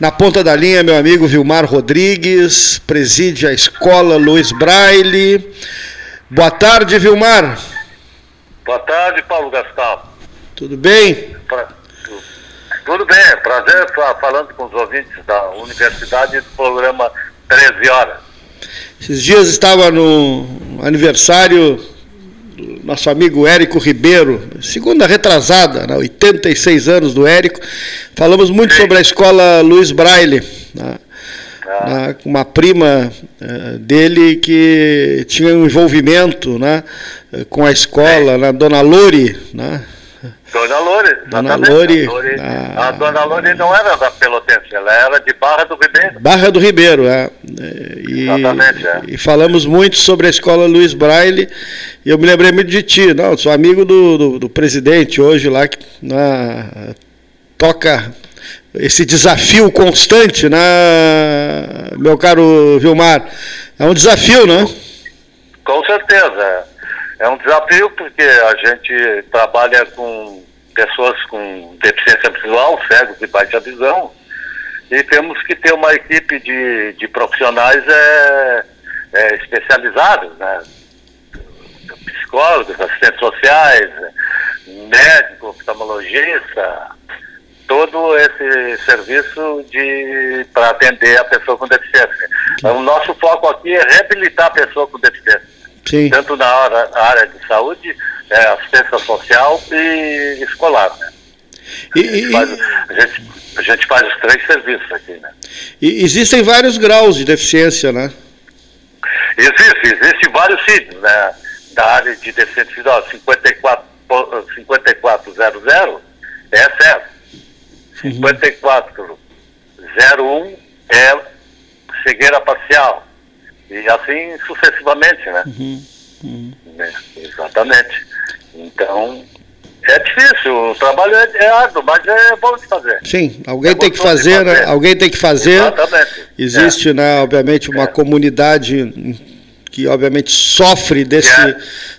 Na ponta da linha, meu amigo Vilmar Rodrigues, preside a escola Luiz Braille. Boa tarde, Vilmar. Boa tarde, Paulo Gastal. Tudo bem? Pra... Tudo bem, prazer estar falando com os ouvintes da Universidade do programa 13 Horas. Esses dias estava no aniversário nosso amigo Érico Ribeiro, segunda retrasada, né, 86 anos do Érico. Falamos muito sobre a escola Luiz Braille. Né, ah. né, uma prima uh, dele que tinha um envolvimento né, com a escola, né, Dona Lori, né, Dona Lore, Dona Lore. A, a Dona Lore não era da Pelotense, ela era de Barra do Ribeiro. Barra do Ribeiro, é. E, Exatamente, é. E falamos muito sobre a escola Luiz Braille e eu me lembrei muito de ti, não, sou amigo do, do, do presidente hoje lá que na, toca esse desafio constante, né, meu caro Vilmar? É um desafio, né? Com certeza. É um desafio porque a gente trabalha com pessoas com deficiência visual, cegos e baixa visão, e temos que ter uma equipe de, de profissionais é, é, especializados, né? Psicólogos, assistentes sociais, médico, oftalmologista, todo esse serviço de para atender a pessoa com deficiência. O nosso foco aqui é reabilitar a pessoa com deficiência. Sim. tanto na área, área de saúde, é, assistência social e escolar. Né? E, a, gente faz, a, gente, a, gente, faz, os três serviços aqui. Né? E existem vários graus de deficiência, né? Existe, existe vários sítios, né? Da área de 54, 5400 é certo. Uhum. 5401 é cegueira parcial. E assim sucessivamente, né? Uhum, uhum. É, exatamente. Então, é difícil, o trabalho é, é, árduo, mas é bom de fazer. Sim, alguém é tem que fazer, né? fazer, né? Alguém tem que fazer. Exatamente. Existe, é. né, obviamente, uma é. comunidade que obviamente sofre desse, é.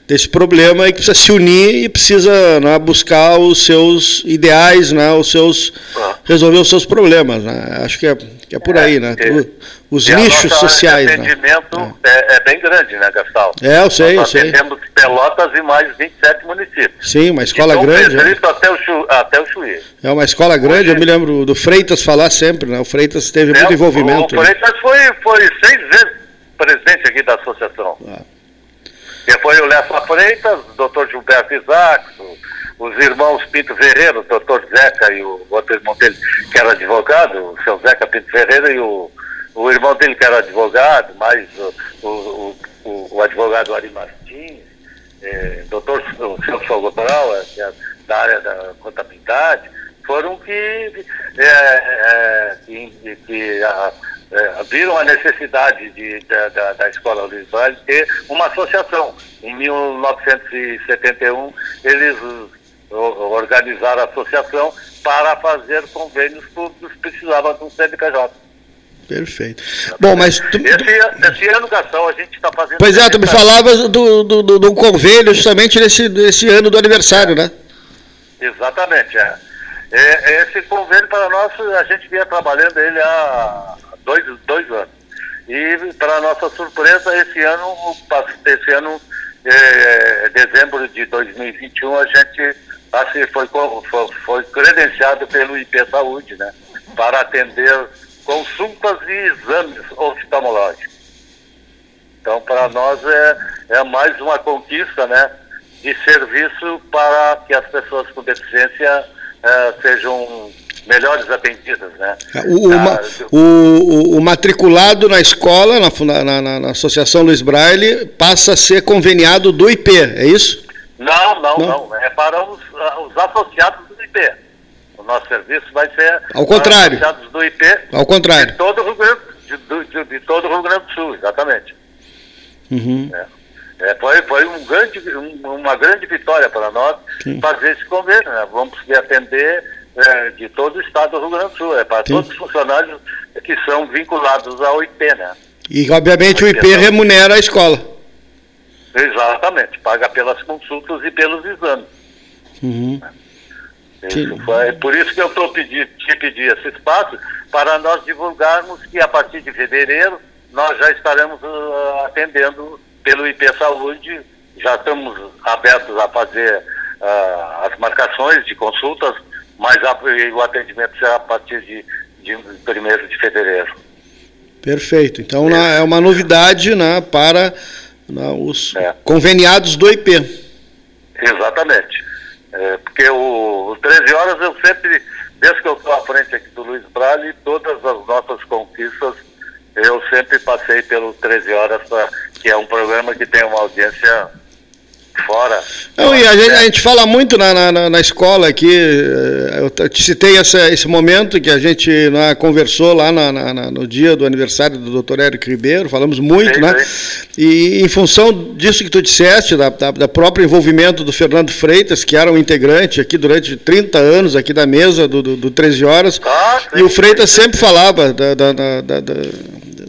desse problema e que precisa se unir e precisa né, buscar os seus ideais, né, os seus, ah. resolver os seus problemas. Né? Acho que é, que é por aí, né? os nichos sociais. O né? atendimento né? é, é, bem grande, né, Gastão? É, eu sei, Nós eu sei. Temos Pelotas e mais 27 municípios. Sim, uma escola então, grande. Né? Até o, Chu, até o Chuí. É uma escola grande, eu me lembro do Freitas falar sempre, né? O Freitas teve é, muito envolvimento. O, o Freitas né? foi, foi seis vezes presidente aqui da associação. Que foi o Lessa Freitas, o doutor Gilberto Isaac, os irmãos Pinto Ferreira, o doutor Zeca e o outro irmão dele, que era advogado, o seu Zeca Pinto Ferreira e o o irmão dele que era advogado, mais o, o, o, o advogado Ari Martins, é, doutor Celso é, que é da área da contabilidade, foram que, é, é, que, que a, é, viram a necessidade de, da, da, da Escola Luiz Vale ter uma associação. Em 1971, eles organizaram a associação para fazer convênios públicos, precisavam de um CNPJ. Perfeito. Bom, mas. Tu, esse, esse ano, Gastão, a gente está fazendo. Pois é, tu me falavas do, do, do, do, convênio justamente nesse, nesse ano do aniversário, né? Exatamente, é. é. Esse convênio para nós, a gente vinha trabalhando ele há dois, dois anos. E, para nossa surpresa, esse ano, esse ano, é, dezembro de 2021, a gente assim, foi, foi, foi credenciado pelo IP Saúde, né? Para atender consultas e exames oftalmológicos. Então, para nós é, é mais uma conquista, né, de serviço para que as pessoas com deficiência é, sejam melhores atendidas, né? O, ah, o, o, o, matriculado na escola, na, na, na, na, Associação Luiz Braille, passa a ser conveniado do IP, é isso? Não, não, não. não. É para os, os associados do IP nosso serviço vai ser ao contrário do IP ao contrário de todo o Rio Grande, de, de, de todo o Rio Grande do Sul exatamente uhum. é. É, foi foi um grande, um, uma grande vitória para nós Sim. fazer esse convênio né? vamos conseguir atender é, de todo o estado do Rio Grande do Sul. É para Sim. todos os funcionários que são vinculados ao IP né? E obviamente o IP, IP remunera a escola. Exatamente. Paga pelas consultas e pelos exames. Uhum. Isso foi, por isso que eu estou pedindo, te pedir esse espaço para nós divulgarmos que a partir de fevereiro nós já estaremos uh, atendendo pelo IP Saúde, já estamos abertos a fazer uh, as marcações de consultas, mas a, o atendimento será a partir de, de 1 de fevereiro. Perfeito. Então é, é uma novidade né, para né, os é. conveniados do IP. Exatamente. É, porque o, o 13 horas eu sempre, desde que eu estou à frente aqui do Luiz Brale, todas as nossas conquistas eu sempre passei pelo 13 horas, pra, que é um programa que tem uma audiência fora. Não, e a gente, a gente, fala muito na, na, na, escola aqui, eh, eu te citei essa, esse momento que a gente né, conversou lá na, no dia do aniversário do doutor Érico Ribeiro, falamos muito, sim, né? Sim. E em função disso que tu disseste, da, da, da, próprio envolvimento do Fernando Freitas, que era um integrante aqui durante 30 anos aqui da mesa do, do, do 13 Horas, ah, sim, e o Freitas sempre falava da, da, da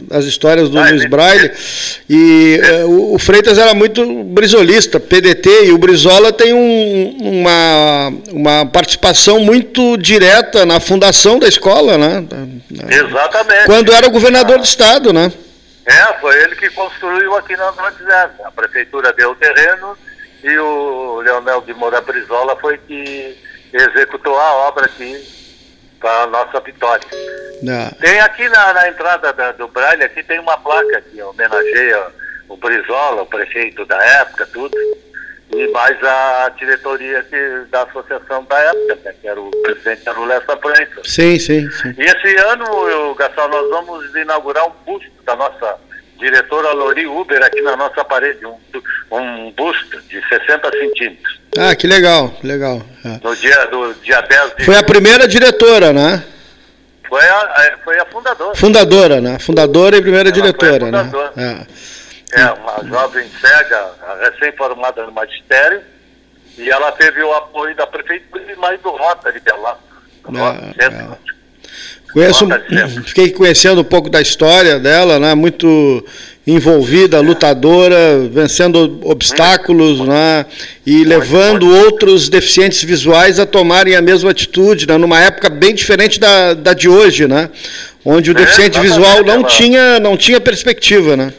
as histórias do ah, Luiz Braille. E uh, o, Freitas era muito brisolista, PDT, e o Brizola tem um, uma, uma participação muito direta na fundação da escola, né? Exatamente. Quando era o governador ah. do estado, né? É, foi ele que construiu aqui na Zona A prefeitura deu o terreno e o Leonel de Moura Brizola foi que executou a obra aqui para a nossa vitória. Não. Tem aqui na, na entrada da, do Braille, aqui tem uma placa que homenageia o Brizola, o prefeito da época, tudo, e mais a diretoria que, da associação da época, né, que era o presidente era o Lessa Prensa. Sim, sim, sim. E esse ano, eu, Gastão, nós vamos inaugurar um busto da nossa diretora Lori Uber aqui na nossa parede, um, um busto de 60 centímetros. Ah, que legal, legal. É. No dia, do dia 10 de Foi a primeira diretora, né? Foi a, foi a fundadora. Fundadora, né? Fundadora e primeira Ela diretora, né? É. é, uma jovem cega, recém-formada no magistério, e ela teve o apoio da prefeitura e mais do Rota de Belas. É, é. Conheço, fiquei conhecendo um pouco da história dela, né? Muito envolvida, lutadora, vencendo obstáculos, né? E levando outros deficientes visuais a tomarem a mesma atitude, né? Numa época bem diferente da, da de hoje, né? Onde o é, deficiente visual não ela... tinha, não tinha perspectiva, né?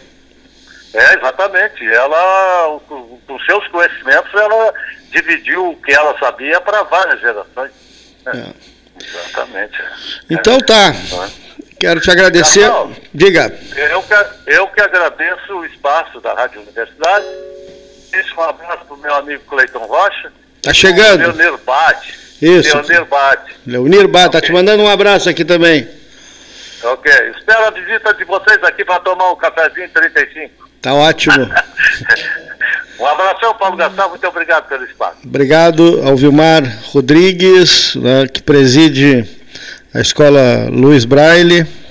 É, exatamente. Ela, com seus conhecimentos, ela dividiu o que ela sabia para várias gerações. Né? É. Exatamente. Então tá. Quero te agradecer. Diga. Eu que, eu que agradeço o espaço da Rádio Universidade. Deixo um abraço para o meu amigo Cleiton Rocha. Tá chegando. Leonir Bate. Isso. Leonir Bate. Leonir Bate, okay. tá te mandando um abraço aqui também. Ok. Espero a visita de vocês aqui para tomar um cafezinho 35. Tá ótimo. Um abração, Paulo Gastão, muito obrigado pelo espaço. Obrigado ao Vilmar Rodrigues, né, que preside a escola Luiz Braille.